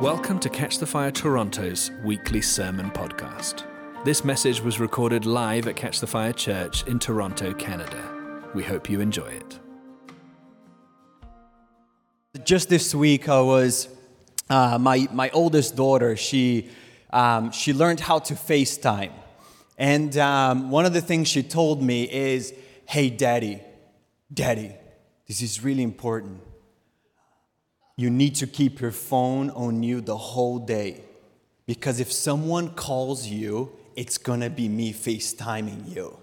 Welcome to Catch the Fire Toronto's weekly sermon podcast. This message was recorded live at Catch the Fire Church in Toronto, Canada. We hope you enjoy it. Just this week, I was uh, my my oldest daughter. She um, she learned how to FaceTime, and um, one of the things she told me is, "Hey, Daddy, Daddy, this is really important you need to keep your phone on you the whole day. Because if someone calls you, it's gonna be me FaceTiming you.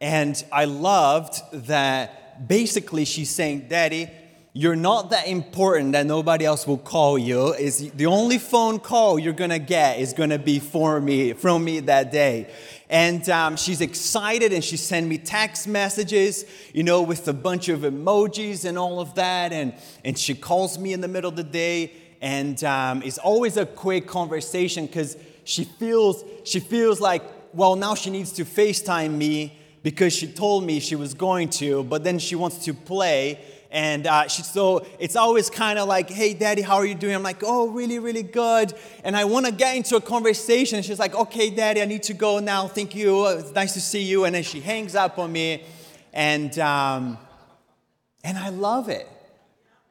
And I loved that basically she's saying, Daddy, you're not that important that nobody else will call you. Is the only phone call you're gonna get is gonna be for me from me that day. And um, she's excited and she sent me text messages, you know, with a bunch of emojis and all of that. And, and she calls me in the middle of the day. And um, it's always a quick conversation because she feels, she feels like, well, now she needs to FaceTime me because she told me she was going to, but then she wants to play. And uh, she, so it's always kind of like, hey, daddy, how are you doing? I'm like, oh, really, really good. And I want to get into a conversation. She's like, okay, daddy, I need to go now. Thank you. It's nice to see you. And then she hangs up on me. And, um, and I love it.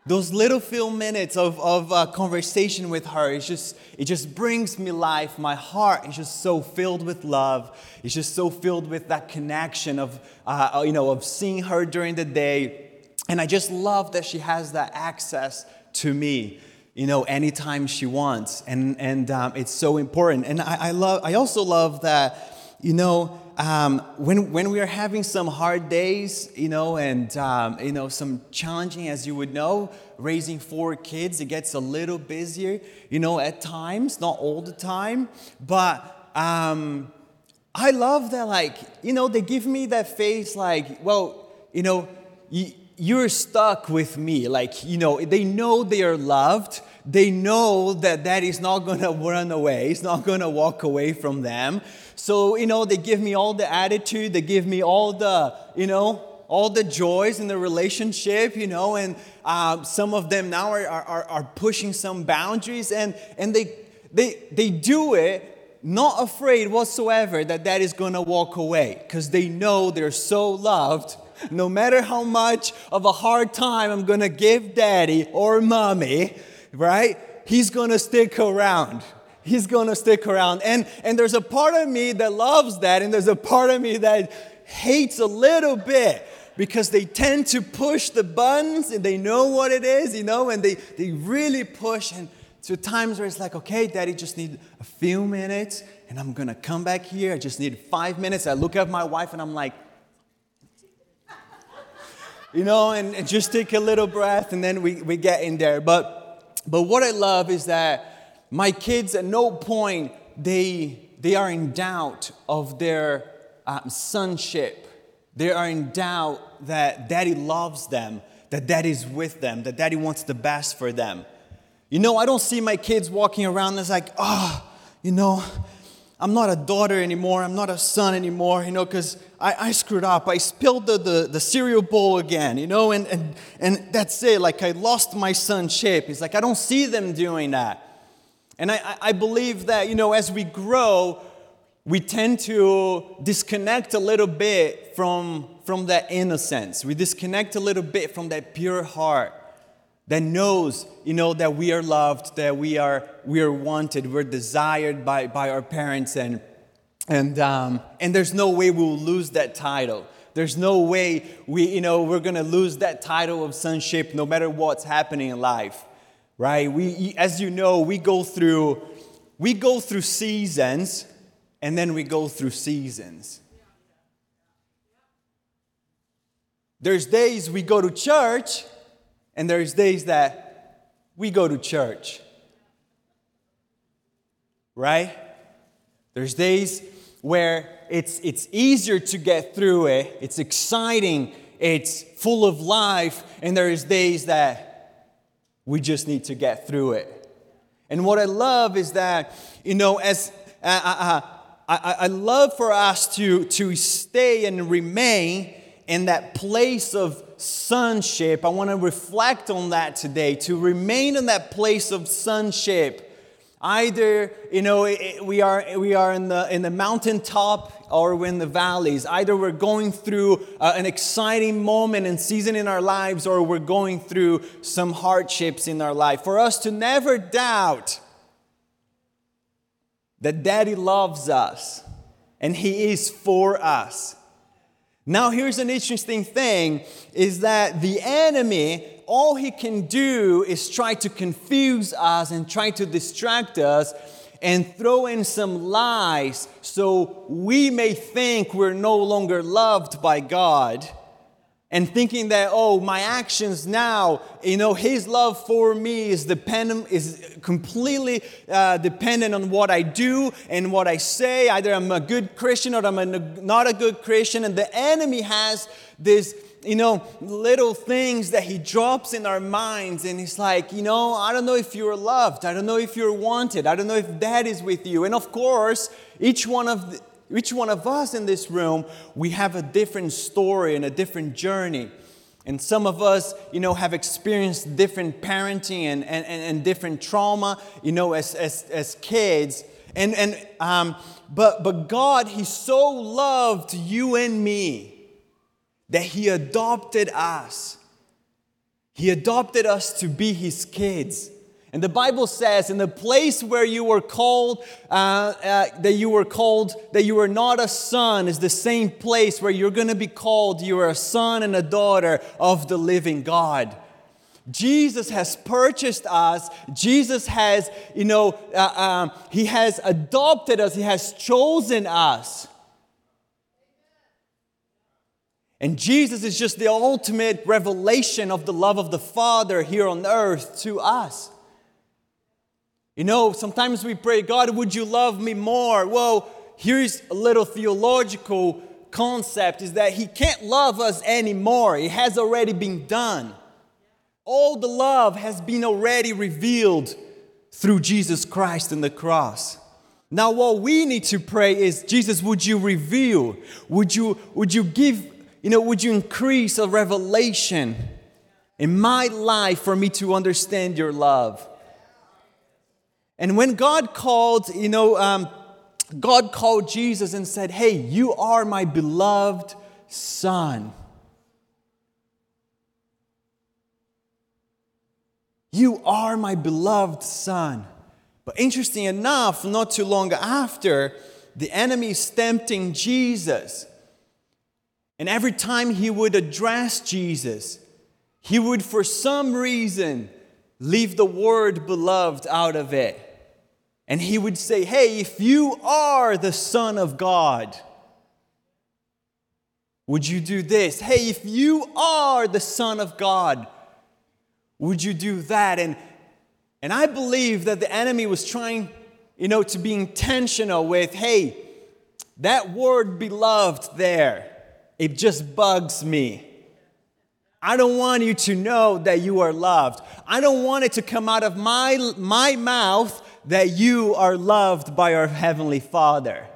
Those little few minutes of, of uh, conversation with her, it's just, it just brings me life. My heart is just so filled with love. It's just so filled with that connection of, uh, you know, of seeing her during the day and I just love that she has that access to me, you know, anytime she wants. And, and um, it's so important. And I, I, love, I also love that, you know, um, when, when we are having some hard days, you know, and, um, you know, some challenging, as you would know, raising four kids, it gets a little busier, you know, at times, not all the time. But um, I love that, like, you know, they give me that face, like, well, you know, you, you're stuck with me. Like, you know, they know they are loved. They know that that is not going to run away. It's not going to walk away from them. So, you know, they give me all the attitude. They give me all the, you know, all the joys in the relationship, you know, and uh, some of them now are, are, are pushing some boundaries and, and they, they, they do it not afraid whatsoever that that is going to walk away because they know they're so loved no matter how much of a hard time I'm gonna give daddy or mommy, right? He's gonna stick around. He's gonna stick around. And, and there's a part of me that loves that, and there's a part of me that hates a little bit because they tend to push the buttons and they know what it is, you know, and they, they really push. And to times where it's like, okay, daddy, just need a few minutes and I'm gonna come back here. I just need five minutes. I look at my wife and I'm like, you know, and, and, just take a little breath and then we, we get in there. But, but what I love is that my kids at no point they, they are in doubt of their um, sonship. They are in doubt that daddy loves them, that daddy's with them, that daddy wants the best for them. You know, I don't see my kids walking around as like, oh, you know, I'm not a daughter anymore. I'm not a son anymore, you know, because I, I, screwed up. I spilled the, the, the, cereal bowl again, you know, and, and, and that's it. Like I lost my sonship. He's like, I don't see them doing that. And I, I believe that, you know, as we grow, we tend to disconnect a little bit from, from that innocence. We disconnect a little bit from that pure heart that knows, you know, that we are loved, that we are, we are wanted, we're desired by, by our parents, and, and, um, and there's no way we'll lose that title. There's no way we, you know, we're gonna lose that title of sonship no matter what's happening in life, right? We, as you know, we go through, we go through seasons, and then we go through seasons. There's days we go to church and there's days that we go to church. Right? There's days where it's, it's easier to get through it, it's exciting, it's full of life, and there's days that we just need to get through it. And what I love is that, you know, as uh, uh, uh I, I love for us to, to stay and remain in that place of sonship. I want to reflect on that today, to remain in that place of sonship. Either, you know, we are, we are in the, in the mountaintop or we're in the valleys. Either we're going through uh, an exciting moment and season in our lives or we're going through some hardships in our life. For us to never doubt that Daddy loves us and He is for us. Now, here's an interesting thing is that the enemy, all he can do is try to confuse us and try to distract us and throw in some lies so we may think we're no longer loved by God and thinking that oh my actions now you know his love for me is dependent is completely uh, dependent on what i do and what i say. Either i'm a good christian or i'm a, not a good christian. And the enemy has this you know little things that he drops in our minds. And he's like you know i don't know if you're loved. I don't know if you're wanted. I don't know if dad is with you. And of course each one of the, each one of us in this room, we have a different story and a different journey. And some of us, you know, have experienced different parenting and, and, and different trauma, you know, as, as, as kids. And, and, um, but, but God, He so loved you and me that He adopted us. He adopted us to be His kids. And the Bible says, in the place where you were called, uh, uh, that you were called, that you were not a son, is the same place where you're going to be called. You are a son and a daughter of the living God. Jesus has purchased us. Jesus has, you know, uh, um, He has adopted us. He has chosen us. And Jesus is just the ultimate revelation of the love of the Father here on earth to us. You know, sometimes we pray, God, would you love me more? Well, here's a little theological concept is that He can't love us anymore. It has already been done. All the love has been already revealed through Jesus Christ and the cross. Now, what we need to pray is, Jesus, would you reveal? Would you, would you give, you know, would you increase a revelation in my life for me to understand your love? And when God called, you know, um, God called Jesus and said, Hey, you are my beloved son. You are my beloved son. But interesting enough, not too long after, the enemy is tempting Jesus. And every time he would address Jesus, he would, for some reason, leave the word beloved out of it. And he would say, Hey, if you are the Son of God, would you do this? Hey, if you are the Son of God, would you do that? And, and I believe that the enemy was trying, you know, to be intentional with, hey, that word beloved there, it just bugs me. I don't want you to know that you are loved. I don't want it to come out of my, my mouth that you are loved by our Heavenly Father.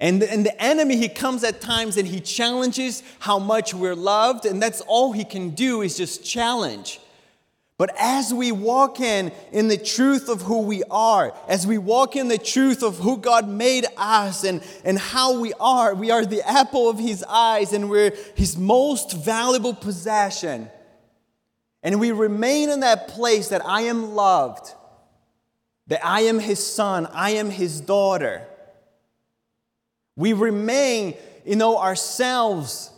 And, and the enemy, he comes at times and he challenges how much we're loved, and that's all he can do is just challenge. But as we walk in in the truth of who we are, as we walk in the truth of who God made us and, and how we are, we are the apple of his eyes and we're his most valuable possession and we remain in that place that I am loved, that I am his son, I am his daughter, we remain, you know, ourselves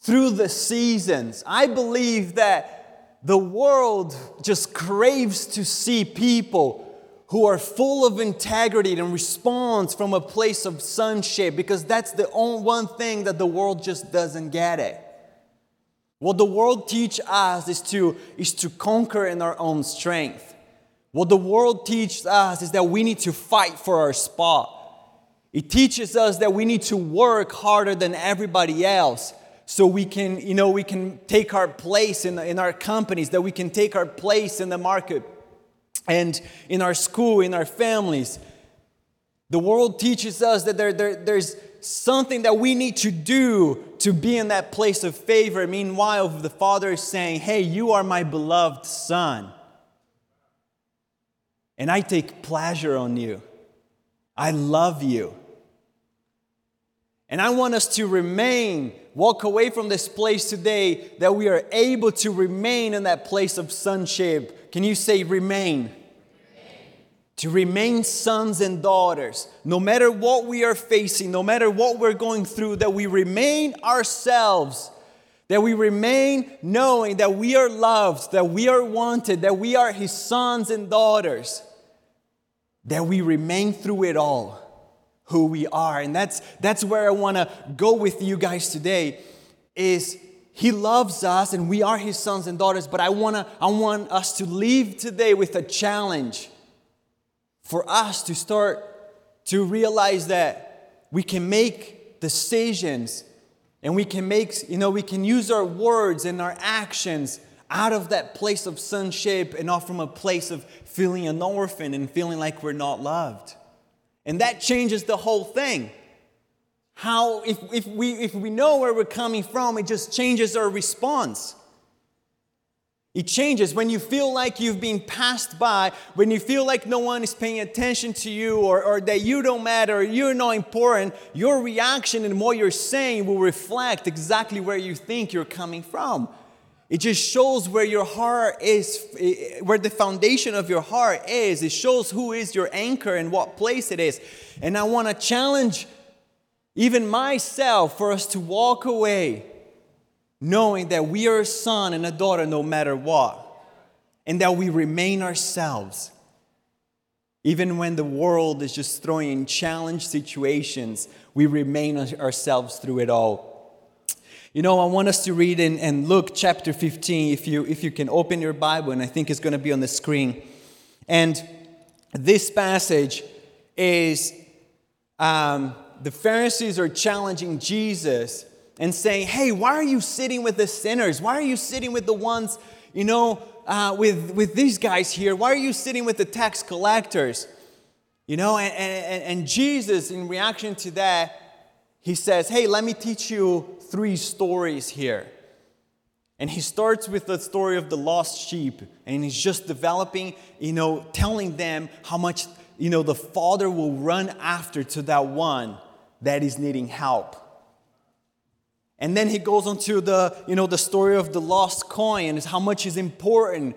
through the seasons. I believe that the world just craves to see people who are full of integrity and response from a place of sonship because that's the only one thing that the world just doesn't get it. What the world teach us is to, is to conquer in our own strength. What the world teaches us is that we need to fight for our spot. It teaches us that we need to work harder than everybody else so we can, you know, we can take our place in, in our companies, that we can take our place in the market and in our school, in our families. The world teaches us that there, there, there's something that we need to do to be in that place of favor. Meanwhile, the Father is saying, Hey, you are my beloved Son. And I take pleasure on you. I love you. And I want us to remain, walk away from this place today, that we are able to remain in that place of sonship. Can you say remain? To remain sons and daughters, no matter what we are facing, no matter what we're going through, that we remain ourselves, that we remain knowing that we are loved, that we are wanted, that we are His sons and daughters, that we remain through it all who we are. And that's, that's where I want to go with you guys today is he loves us and we are his sons and daughters, but I, wanna, I want us to leave today with a challenge for us to start to realize that we can make decisions and we can make, you know, we can use our words and our actions out of that place of sonship and not from a place of feeling an orphan and feeling like we're not loved. And that changes the whole thing. How, if, if, we, if we know where we're coming from, it just changes our response. It changes when you feel like you've been passed by, when you feel like no one is paying attention to you or, or that you don't matter, you're not important, your reaction and what you're saying will reflect exactly where you think you're coming from. It just shows where your heart is, eh, where the foundation of your heart is. It shows who is your anchor and what place it is. And I want to challenge even myself for us to walk away knowing that we are a son and a daughter no matter what, and that we remain ourselves. Even when the world is just throwing in challenge situations, we remain ourselves through it all. You know, I want us to read in, in Luke chapter 15, if you, if you can open your Bible, and I think it's going to be on the screen. And this passage is um, the Pharisees are challenging Jesus and saying, Hey, why are you sitting with the sinners? Why are you sitting with the ones, you know, uh, with, with these guys here? Why are you sitting with the tax collectors? You know, and, and, and Jesus, in reaction to that, he says, Hey, let me teach you three stories here. And he starts with the story of the lost sheep, and he's just developing, you know, telling them how much, you know, the father will run after to that one that is needing help. And then he goes on to the, you know, the story of the lost coin and how much is important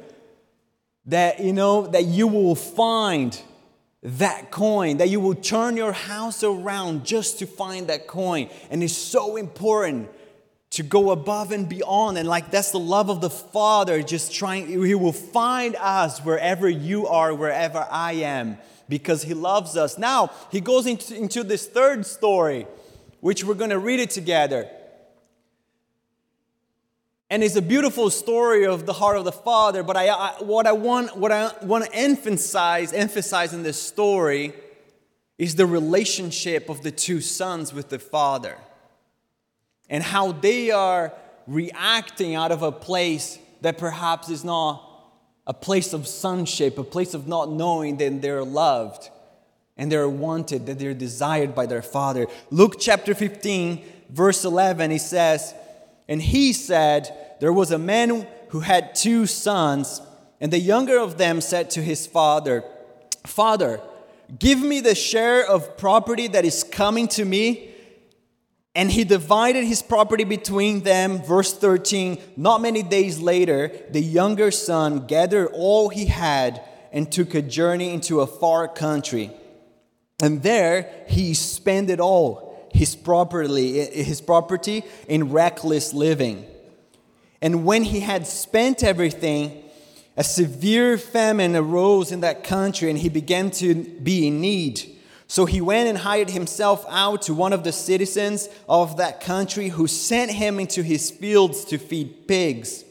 that, you know, that you will find that coin, that you will turn your house around just to find that coin. And it's so important to go above and beyond. And like that's the love of the Father, just trying, He will find us wherever you are, wherever I am, because He loves us. Now, He goes into, into this third story, which we're going to read it together. And it's a beautiful story of the heart of the Father, but I, I, what I want, what I want to emphasize, emphasize in this story is the relationship of the two sons with the Father and how they are reacting out of a place that perhaps is not a place of sonship, a place of not knowing that they're loved and they're wanted, that they're desired by their Father. Luke chapter 15, verse 11, he says, and he said, There was a man who had two sons, and the younger of them said to his father, Father, give me the share of property that is coming to me. And he divided his property between them. Verse 13 Not many days later, the younger son gathered all he had and took a journey into a far country. And there he spent it all his property, his property in reckless living. And when he had spent everything, a severe famine arose in that country and he began to be in need. So he went and hired himself out to one of the citizens of that country who sent him into his fields to feed pigs.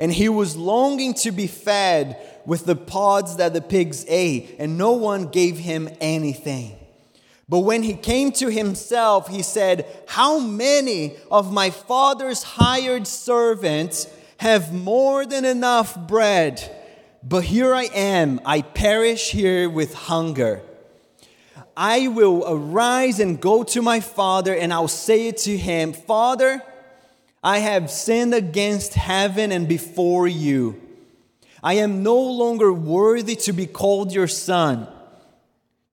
And he was longing to be fed with the pods that the pigs ate, and no one gave him anything. But when he came to himself, he said, How many of my father's hired servants have more than enough bread? But here I am, I perish here with hunger. I will arise and go to my father, and I'll say it to him Father, I have sinned against heaven and before you. I am no longer worthy to be called your son.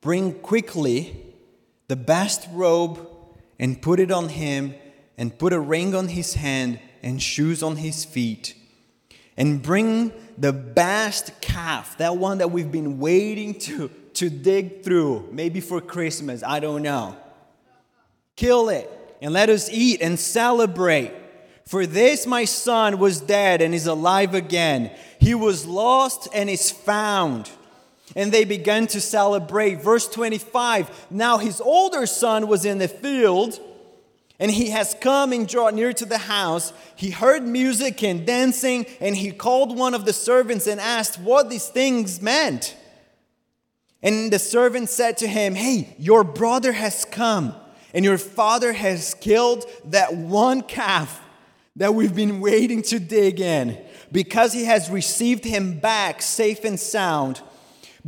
bring quickly the best robe and put it on him, and put a ring on his hand and shoes on his feet. And bring the best calf, that one that we've been waiting to, to dig through, maybe for Christmas, I don't know. Kill it and let us eat and celebrate. For this my son was dead and is alive again. He was lost and is found. And they began to celebrate. Verse 25 Now his older son was in the field, and he has come and drawn near to the house. He heard music and dancing, and he called one of the servants and asked what these things meant. And the servant said to him, Hey, your brother has come, and your father has killed that one calf that we've been waiting to dig in because he has received him back safe and sound.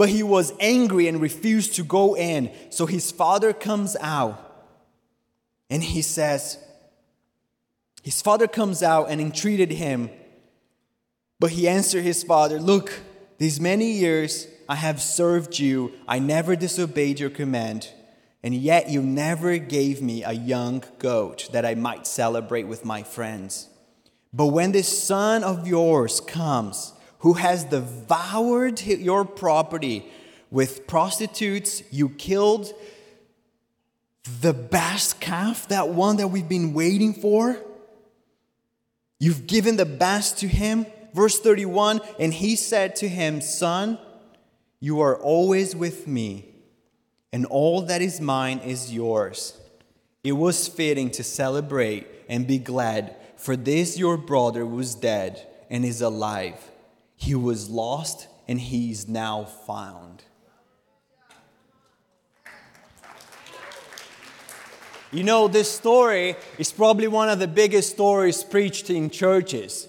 But he was angry and refused to go in. So his father comes out and he says, His father comes out and entreated him. But he answered his father, Look, these many years I have served you, I never disobeyed your command and yet you never gave me a young goat that I might celebrate with my friends. But when this son of yours comes, who has devoured your property with prostitutes, you killed the best calf, that one that we've been waiting for. You've given the best to him. Verse 31 And he said to him, Son, you are always with me and all that is mine is yours. It was fitting to celebrate and be glad, for this your brother was dead and is alive. He was lost and he's now found. You know, this story is probably one of the biggest stories preached in churches.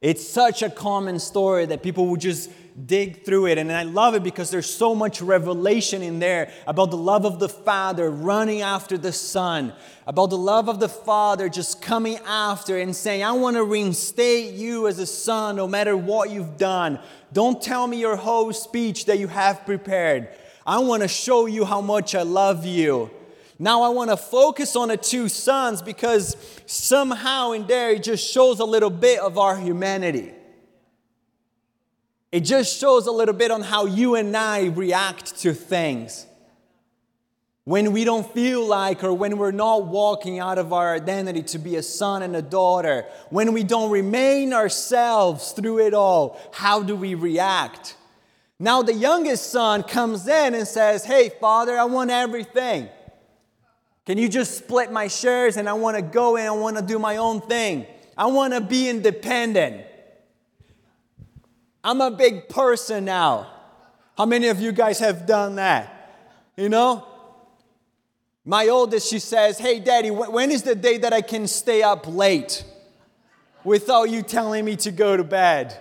It's such a common story that people would just dig through it. And I love it because there's so much revelation in there about the love of the Father running after the Son, about the love of the Father just coming after and saying, I want to reinstate you as a son no matter what you've done. Don't tell me your whole speech that you have prepared. I want to show you how much I love you. Now I want to focus on the two sons because somehow in there it just shows a little bit of our humanity. It just shows a little bit on how you and I react to things. When we don't feel like, or when we're not walking out of our identity to be a son and a daughter, when we don't remain ourselves through it all, how do we react? Now, the youngest son comes in and says, Hey, father, I want everything. Can you just split my shares and I want to go and I want to do my own thing. I want to be independent. I'm a big person now. How many of you guys have done that? You know? My oldest, she says, Hey, daddy, when is the day that I can stay up late without you telling me to go to bed?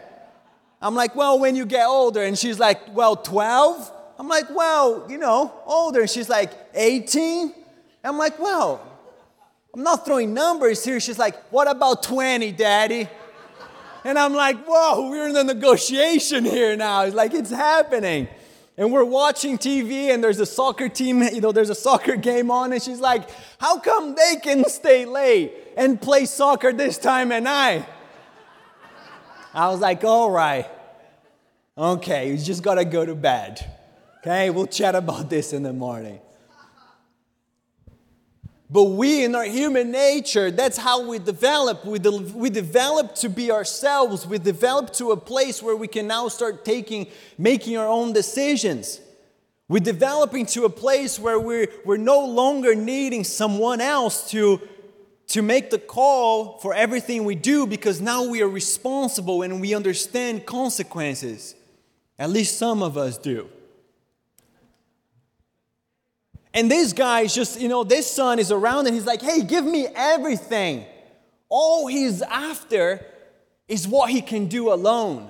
I'm like, Well, when you get older. And she's like, Well, 12? I'm like, Well, you know, older. And she's like, 18? I'm like, Well, I'm not throwing numbers here. She's like, What about 20, daddy? And I'm like, whoa, we're in the negotiation here now. It's like it's happening. And we're watching TV and there's a soccer team, you know, there's a soccer game on, and she's like, How come they can stay late and play soccer this time at night? I was like, All right. Okay, you just gotta go to bed. Okay, we'll chat about this in the morning. But we, in our human nature, that's how we develop. We, de- we develop to be ourselves. We develop to a place where we can now start taking, making our own decisions. We're developing to a place where we're, we're no longer needing someone else to, to make the call for everything we do because now we are responsible and we understand consequences. At least some of us do. And this guy is just, you know, this son is around and he's like, hey, give me everything. All he's after is what he can do alone.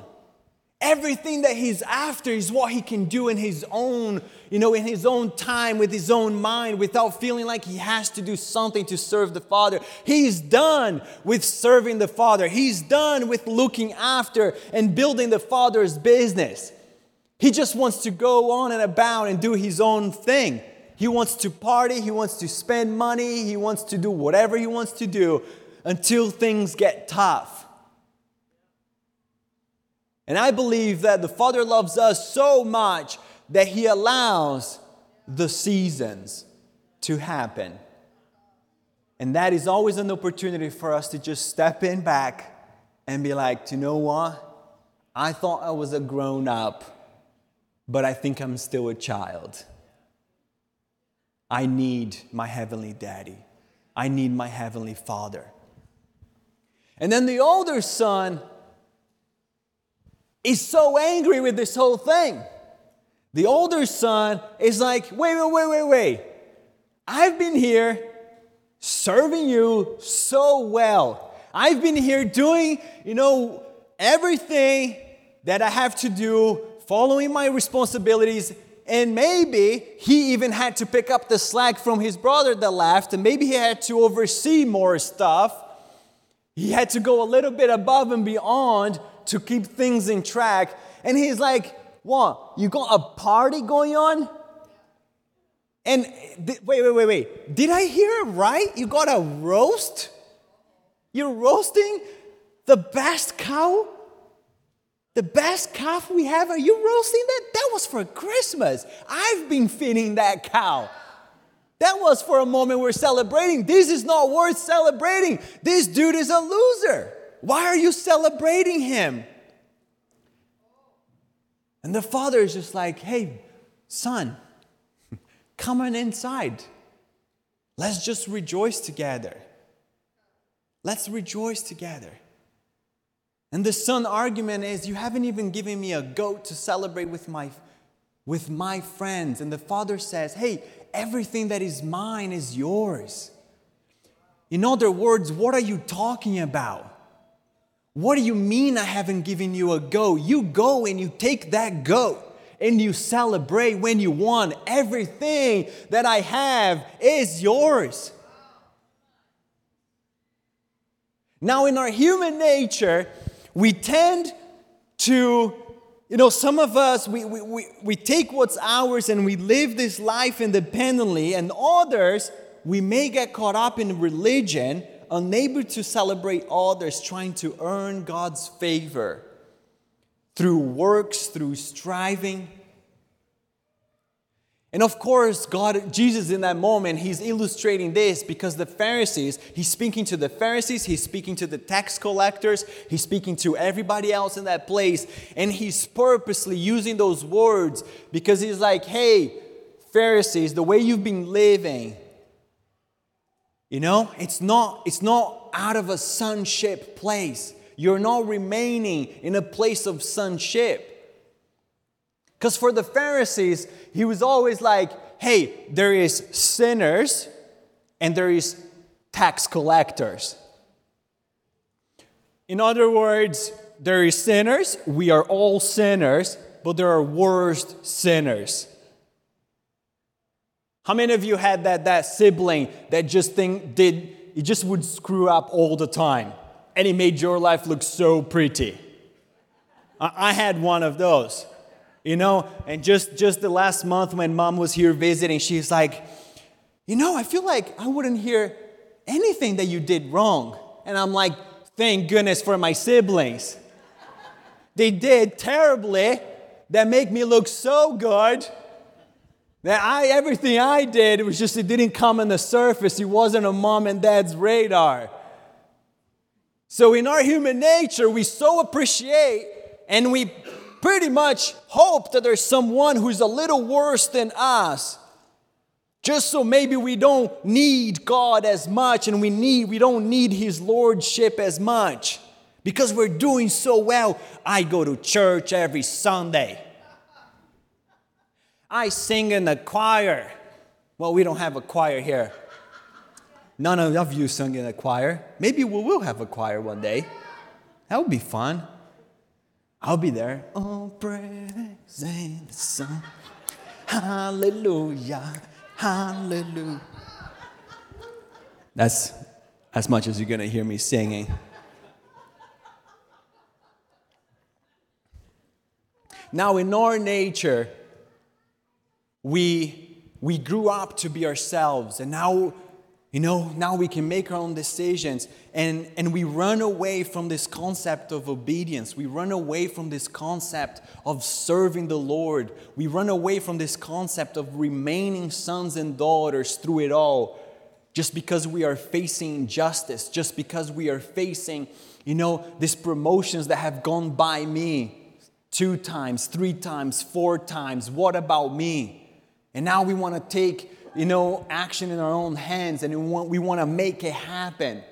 Everything that he's after is what he can do in his own, you know, in his own time, with his own mind, without feeling like he has to do something to serve the Father. He's done with serving the Father. He's done with looking after and building the Father's business. He just wants to go on and about and do his own thing. He wants to party, he wants to spend money, he wants to do whatever he wants to do until things get tough. And I believe that the Father loves us so much that He allows the seasons to happen. And that is always an opportunity for us to just step in back and be like, you know what? I thought I was a grown up, but I think I'm still a child. I need my heavenly daddy. I need my heavenly father. And then the older son is so angry with this whole thing. The older son is like, wait, wait, wait, wait, wait. I've been here serving you so well. I've been here doing, you know, everything that I have to do, following my responsibilities. And maybe he even had to pick up the slack from his brother that left, and maybe he had to oversee more stuff. He had to go a little bit above and beyond to keep things in track. And he's like, What? You got a party going on? And th- wait, wait, wait, wait. Did I hear it right? You got a roast? You're roasting the best cow? The best calf we have? Are you roasting that? That was for Christmas. I've been feeding that cow. That was for a moment we're celebrating. This is not worth celebrating. This dude is a loser. Why are you celebrating him? And the father is just like, hey, son, come on inside. Let's just rejoice together. Let's rejoice together. And the son argument is, you haven't even given me a goat to celebrate with my, with my friends. And the father says, hey, everything that is mine is yours. In other words, what are you talking about? What do you mean I haven't given you a goat? You go and you take that goat and you celebrate when you want. Everything that I have is yours. Now, in our human nature, we tend to, you know, some of us, we, we, we, we take what's ours and we live this life independently, and others, we may get caught up in religion unable to celebrate others, trying to earn God's favor through works, through striving. And of course, God, Jesus in that moment, he's illustrating this because the Pharisees, he's speaking to the Pharisees, he's speaking to the tax collectors, he's speaking to everybody else in that place, and he's purposely using those words because he's like, hey, Pharisees, the way you've been living, you know, it's not, it's not out of a sonship place. You're not remaining in a place of sonship. Because for the Pharisees, he was always like, hey, there is sinners and there is tax collectors. In other words, there is sinners, we are all sinners, but there are worst sinners. How many of you had that, that sibling that just think did it just would screw up all the time and it made your life look so pretty? I, I had one of those. You know, and just just the last month when mom was here visiting, she's like, you know, I feel like I wouldn't hear anything that you did wrong. And I'm like, thank goodness for my siblings. They did terribly that make me look so good that I, everything I did, was just, it didn't come on the surface. It wasn't on mom and dad's radar. So in our human nature, we so appreciate and we pretty much hope that there's someone who's a little worse than us. Just so maybe we don't need God as much and we need we don't need his lordship as much because we're doing so well. I go to church every Sunday. I sing in the choir. Well, we don't have a choir here. None of you sing in a choir. Maybe we will have a choir one day. That would be fun. I'll be there. Oh, praise the sun. Hallelujah. Hallelujah. That's as much as you're going to hear me singing. Now, in our nature, we, we grew up to be ourselves, and now you know, now we can make our own decisions and, and we run away from this concept of obedience. We run away from this concept of serving the Lord. We run away from this concept of remaining sons and daughters through it all just because we are facing injustice, just because we are facing, you know, these promotions that have gone by me two times, three times, four times. What about me? And now we want to take you know, action in our own hands and we want, we want to make it happen.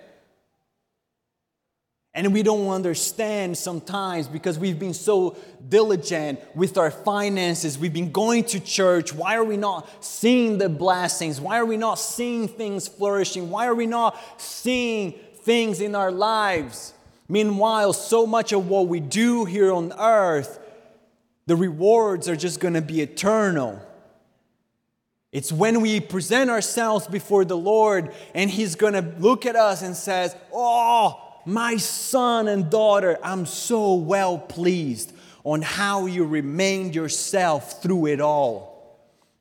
And we don't understand sometimes because we've been so diligent with our finances. We've been going to church. Why are we not seeing the blessings? Why are we not seeing things flourishing? Why are we not seeing things in our lives? Meanwhile, so much of what we do here on earth, the rewards are just going to be eternal. It's when we present ourselves before the Lord and He's going to look at us and says, "Oh, my son and daughter, I'm so well pleased on how you remained yourself through it all."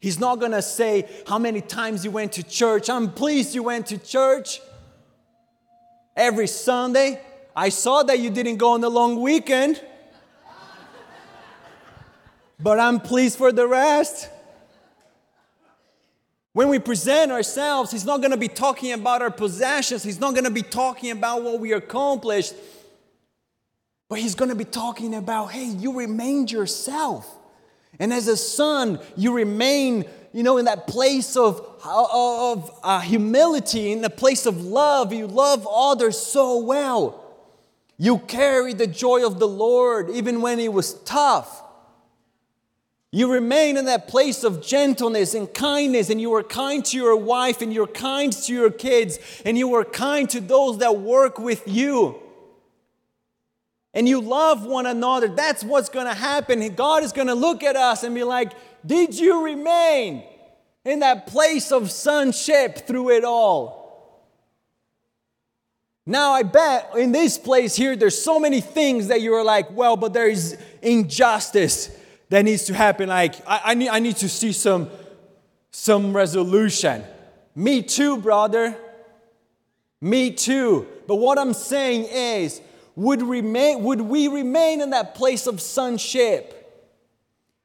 He's not going to say how many times you went to church. I'm pleased you went to church every Sunday. I saw that you didn't go on the long weekend. But I'm pleased for the rest. When we present ourselves, He's not going to be talking about our possessions, He's not going to be talking about what we accomplished, but He's going to be talking about, hey, you remained yourself. And as a son, you remain, you know, in that place of, of uh, humility, in the place of love. You love others so well. You carry the joy of the Lord even when it was tough. You remain in that place of gentleness and kindness, and you were kind to your wife, and you're kind to your kids, and you were kind to those that work with you. And you love one another. That's what's going to happen. God is going to look at us and be like, Did you remain in that place of sonship through it all? Now, I bet in this place here, there's so many things that you're like, Well, but there is injustice that needs to happen. Like, I, I, need, I need to see some, some resolution. Me too, brother. Me too. But what I'm saying is, would, remain, would we remain in that place of sonship?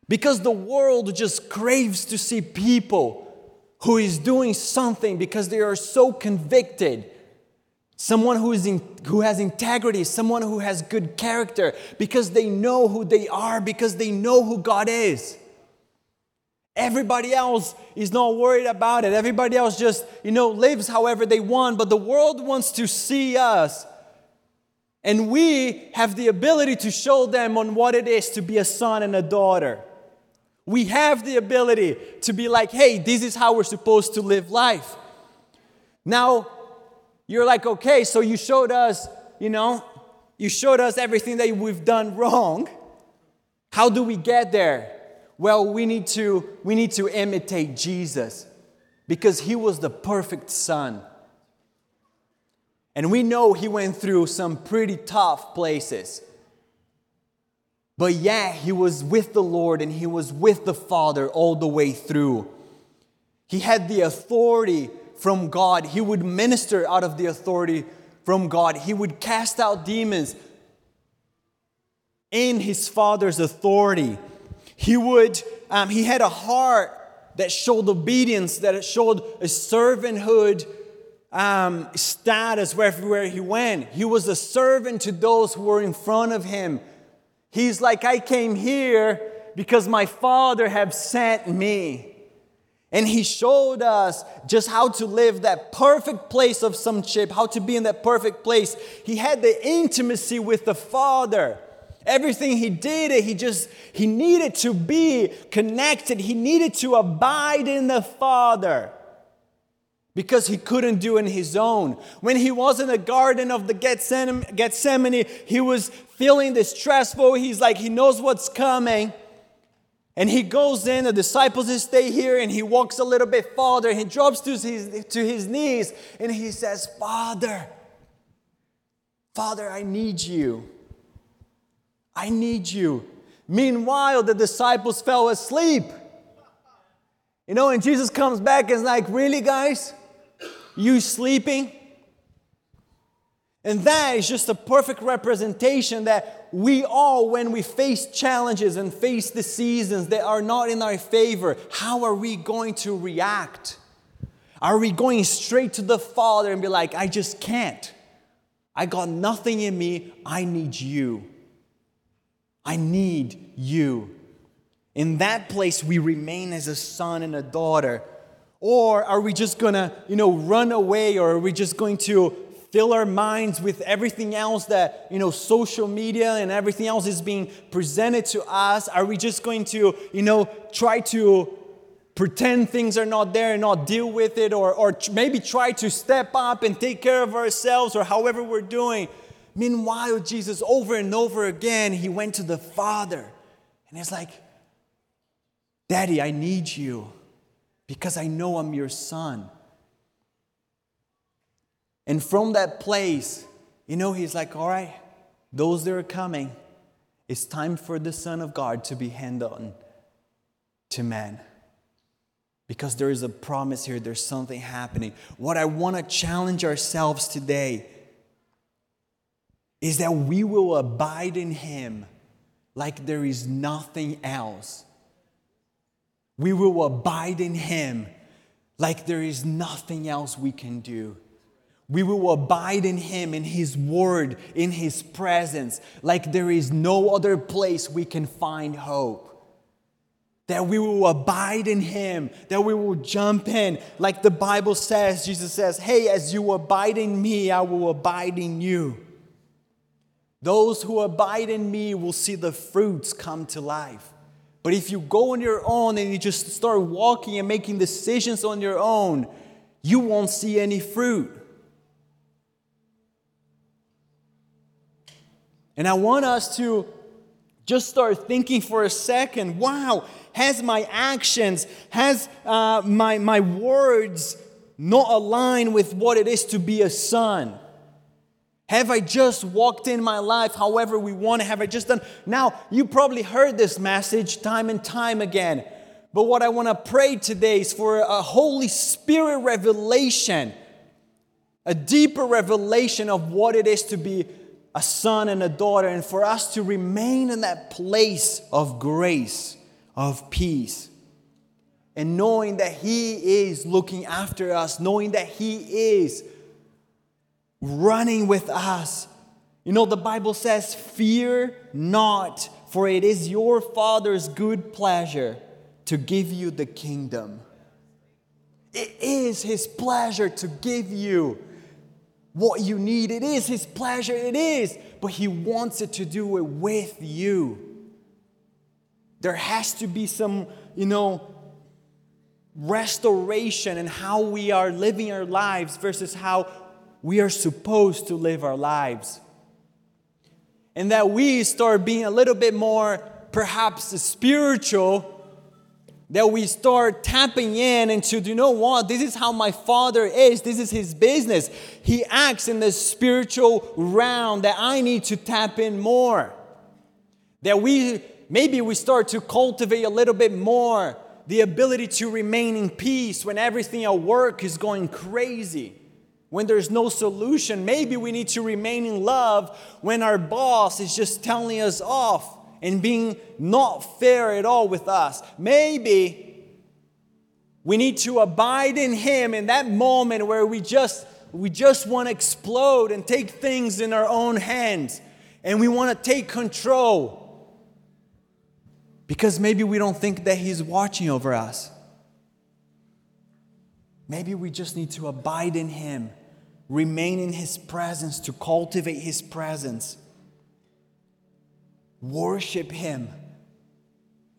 Because the world just craves to see people who is doing something because they are so convicted someone who, is in, who has integrity, someone who has good character, because they know who they are, because they know who God is. Everybody else is not worried about it. Everybody else just, you know, lives however they want, but the world wants to see us. And we have the ability to show them on what it is to be a son and a daughter. We have the ability to be like, hey, this is how we're supposed to live life. Now, you're like, okay, so you showed us, you know, you showed us everything that we've done wrong. How do we get there? Well, we need to we need to imitate Jesus because he was the perfect son. And we know he went through some pretty tough places. But yeah, he was with the Lord and he was with the Father all the way through. He had the authority from God. He would minister out of the authority from God. He would cast out demons in his Father's authority. He would, um, he had a heart that showed obedience, that showed a servanthood um, status wherever he went. He was a servant to those who were in front of him. He's like, I came here because my Father have sent me. And he showed us just how to live that perfect place of sonship, how to be in that perfect place. He had the intimacy with the Father. Everything he did, he just he needed to be connected. He needed to abide in the Father because he couldn't do in his own. When he was in the garden of the Gethsemane, he was feeling distressful. He's like, he knows what's coming. And he goes in, the disciples stay here, and he walks a little bit farther. He drops to his, to his knees and he says, Father, Father, I need you. I need you. Meanwhile, the disciples fell asleep. You know, and Jesus comes back and is like, Really, guys? You sleeping? And that is just a perfect representation that we all, when we face challenges and face the seasons that are not in our favor, how are we going to react? Are we going straight to the Father and be like, I just can't? I got nothing in me. I need you. I need you. In that place, we remain as a son and a daughter. Or are we just gonna, you know, run away or are we just going to fill our minds with everything else that, you know, social media and everything else is being presented to us? Are we just going to, you know, try to pretend things are not there and not deal with it or, or maybe try to step up and take care of ourselves or however we're doing? Meanwhile, Jesus, over and over again, he went to the Father and he's like, Daddy, I need you because I know I'm your son. And from that place, you know, he's like, all right, those that are coming, it's time for the Son of God to be handed on to man. Because there is a promise here, there's something happening. What I want to challenge ourselves today is that we will abide in Him like there is nothing else. We will abide in Him like there is nothing else we can do. We will abide in Him, in His Word, in His presence, like there is no other place we can find hope. That we will abide in Him, that we will jump in, like the Bible says, Jesus says, Hey, as you abide in me, I will abide in you. Those who abide in me will see the fruits come to life. But if you go on your own and you just start walking and making decisions on your own, you won't see any fruit. And I want us to just start thinking for a second wow, has my actions, has uh, my, my words not aligned with what it is to be a son? Have I just walked in my life however we want? Have I just done? Now, you probably heard this message time and time again. But what I want to pray today is for a Holy Spirit revelation, a deeper revelation of what it is to be a son and a daughter, and for us to remain in that place of grace, of peace. And knowing that He is looking after us, knowing that He is running with us. You know, the Bible says, Fear not, for it is your Father's good pleasure to give you the kingdom. It is His pleasure to give you what you need. It is His pleasure, it is, but He wants it to do it with you. There has to be some, you know, restoration in how we are living our lives versus how we are supposed to live our lives. And that we start being a little bit more, perhaps, spiritual that we start tapping in into, you know what? This is how my father is. This is his business. He acts in the spiritual realm that I need to tap in more. That we maybe we start to cultivate a little bit more the ability to remain in peace when everything at work is going crazy. When there's no solution, maybe we need to remain in love when our boss is just telling us off and being not fair at all with us. Maybe we need to abide in Him in that moment where we just we just want to explode and take things in our own hands and we want to take control. Because maybe we don't think that He's watching over us. Maybe we just need to abide in Him, remain in His presence, to cultivate His presence, worship Him.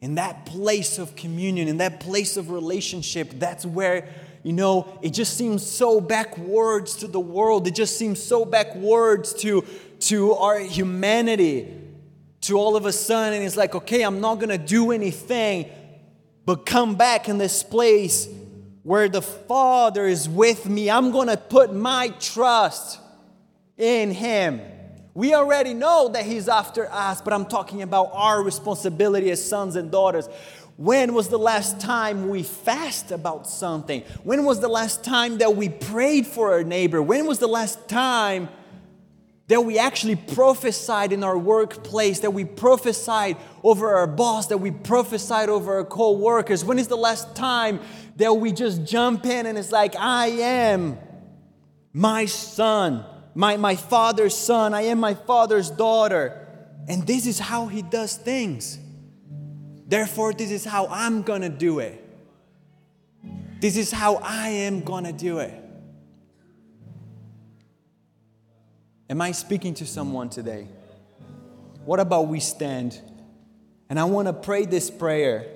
In that place of communion, in that place of relationship, that's where, you know, it just seems so backwards to the world. It just seems so backwards to, to our humanity. To all of a sudden, and it's like, okay, I'm not gonna do anything but come back in this place where the Father is with me. I'm gonna put my trust in Him. We already know that He's after us, but I'm talking about our responsibility as sons and daughters. When was the last time we fast about something? When was the last time that we prayed for our neighbor? When was the last time that we actually prophesied in our workplace, that we prophesied over our boss, that we prophesied over our co workers? When is the last time that we just jump in and it's like, I am my son? My, my father's son, I am my father's daughter. And this is how he does things. Therefore, this is how I'm gonna do it. This is how I am gonna do it. Am I speaking to someone today? What about we stand? And I wanna pray this prayer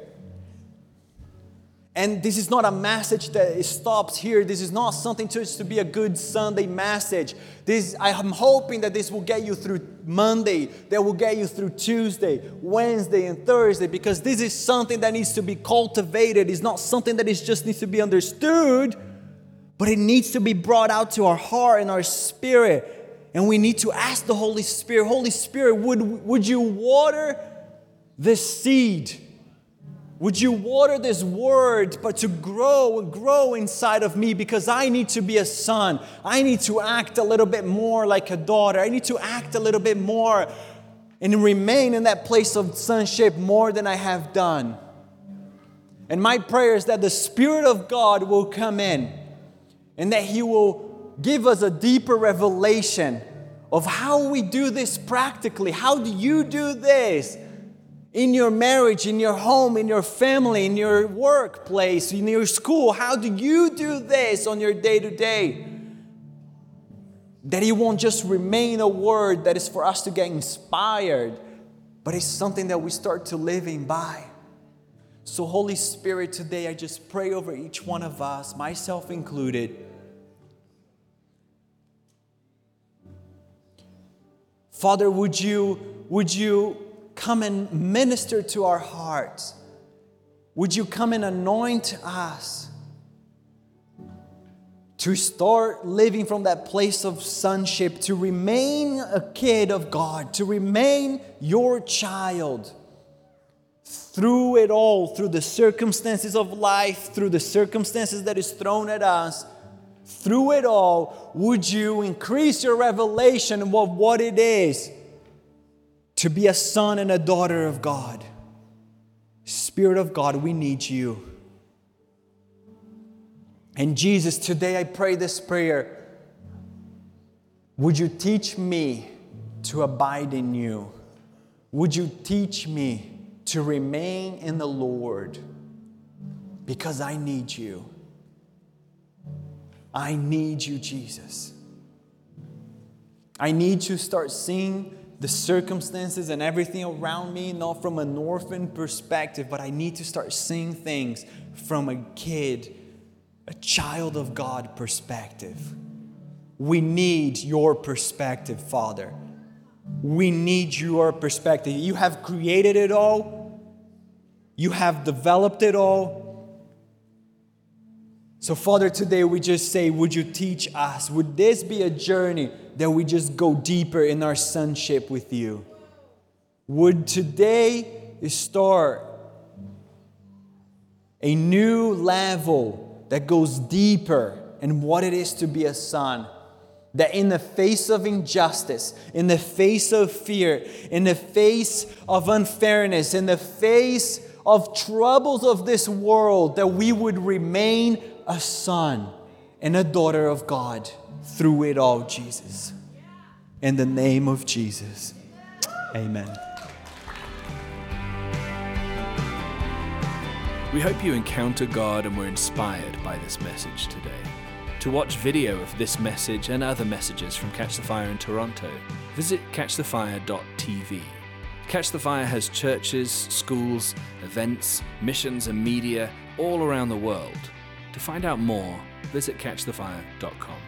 and this is not a message that stops here. This is not something just to be a good Sunday message. This, I am hoping that this will get you through Monday, that will get you through Tuesday, Wednesday, and Thursday, because this is something that needs to be cultivated. It's not something that is just needs to be understood, but it needs to be brought out to our heart and our spirit. And we need to ask the Holy Spirit, Holy Spirit, would, would you water this seed? Would you water this word, but to grow and grow inside of me because I need to be a son. I need to act a little bit more like a daughter. I need to act a little bit more and remain in that place of sonship more than I have done. And my prayer is that the Spirit of God will come in and that He will give us a deeper revelation of how we do this practically. How do you do this? In your marriage, in your home, in your family, in your workplace, in your school? How do you do this on your day to day? That it won't just remain a word that is for us to get inspired, but it's something that we start to living by. So, Holy Spirit, today I just pray over each one of us, myself included. Father, would you, would you come and minister to our hearts? Would you come and anoint us to start living from that place of sonship, to remain a kid of God, to remain your child? Through it all, through the circumstances of life, through the circumstances that is thrown at us, through it all, would you increase your revelation of what it is to be a son and a daughter of God. Spirit of God, we need you. And Jesus, today I pray this prayer. Would you teach me to abide in you? Would you teach me to remain in the Lord? Because I need you. I need you, Jesus. I need to start seeing the circumstances and everything around me, not from an orphan perspective, but I need to start seeing things from a kid, a child of God perspective. We need your perspective, Father. We need your perspective. You have created it all, you have developed it all. So, Father, today we just say, Would you teach us? Would this be a journey that we just go deeper in our sonship with you? Would today start a new level that goes deeper in what it is to be a son? That in the face of injustice, in the face of fear, in the face of unfairness, in the face of troubles of this world, that we would remain a son and a daughter of God through it all, Jesus. In the name of Jesus, amen. We hope you encounter God and were inspired by this message today. To watch video of this message and other messages from Catch the Fire in Toronto, visit catchthefire.tv. Catch the Fire has churches, schools, events, missions, and media all around the world. To find out more, visit catchthefire.com.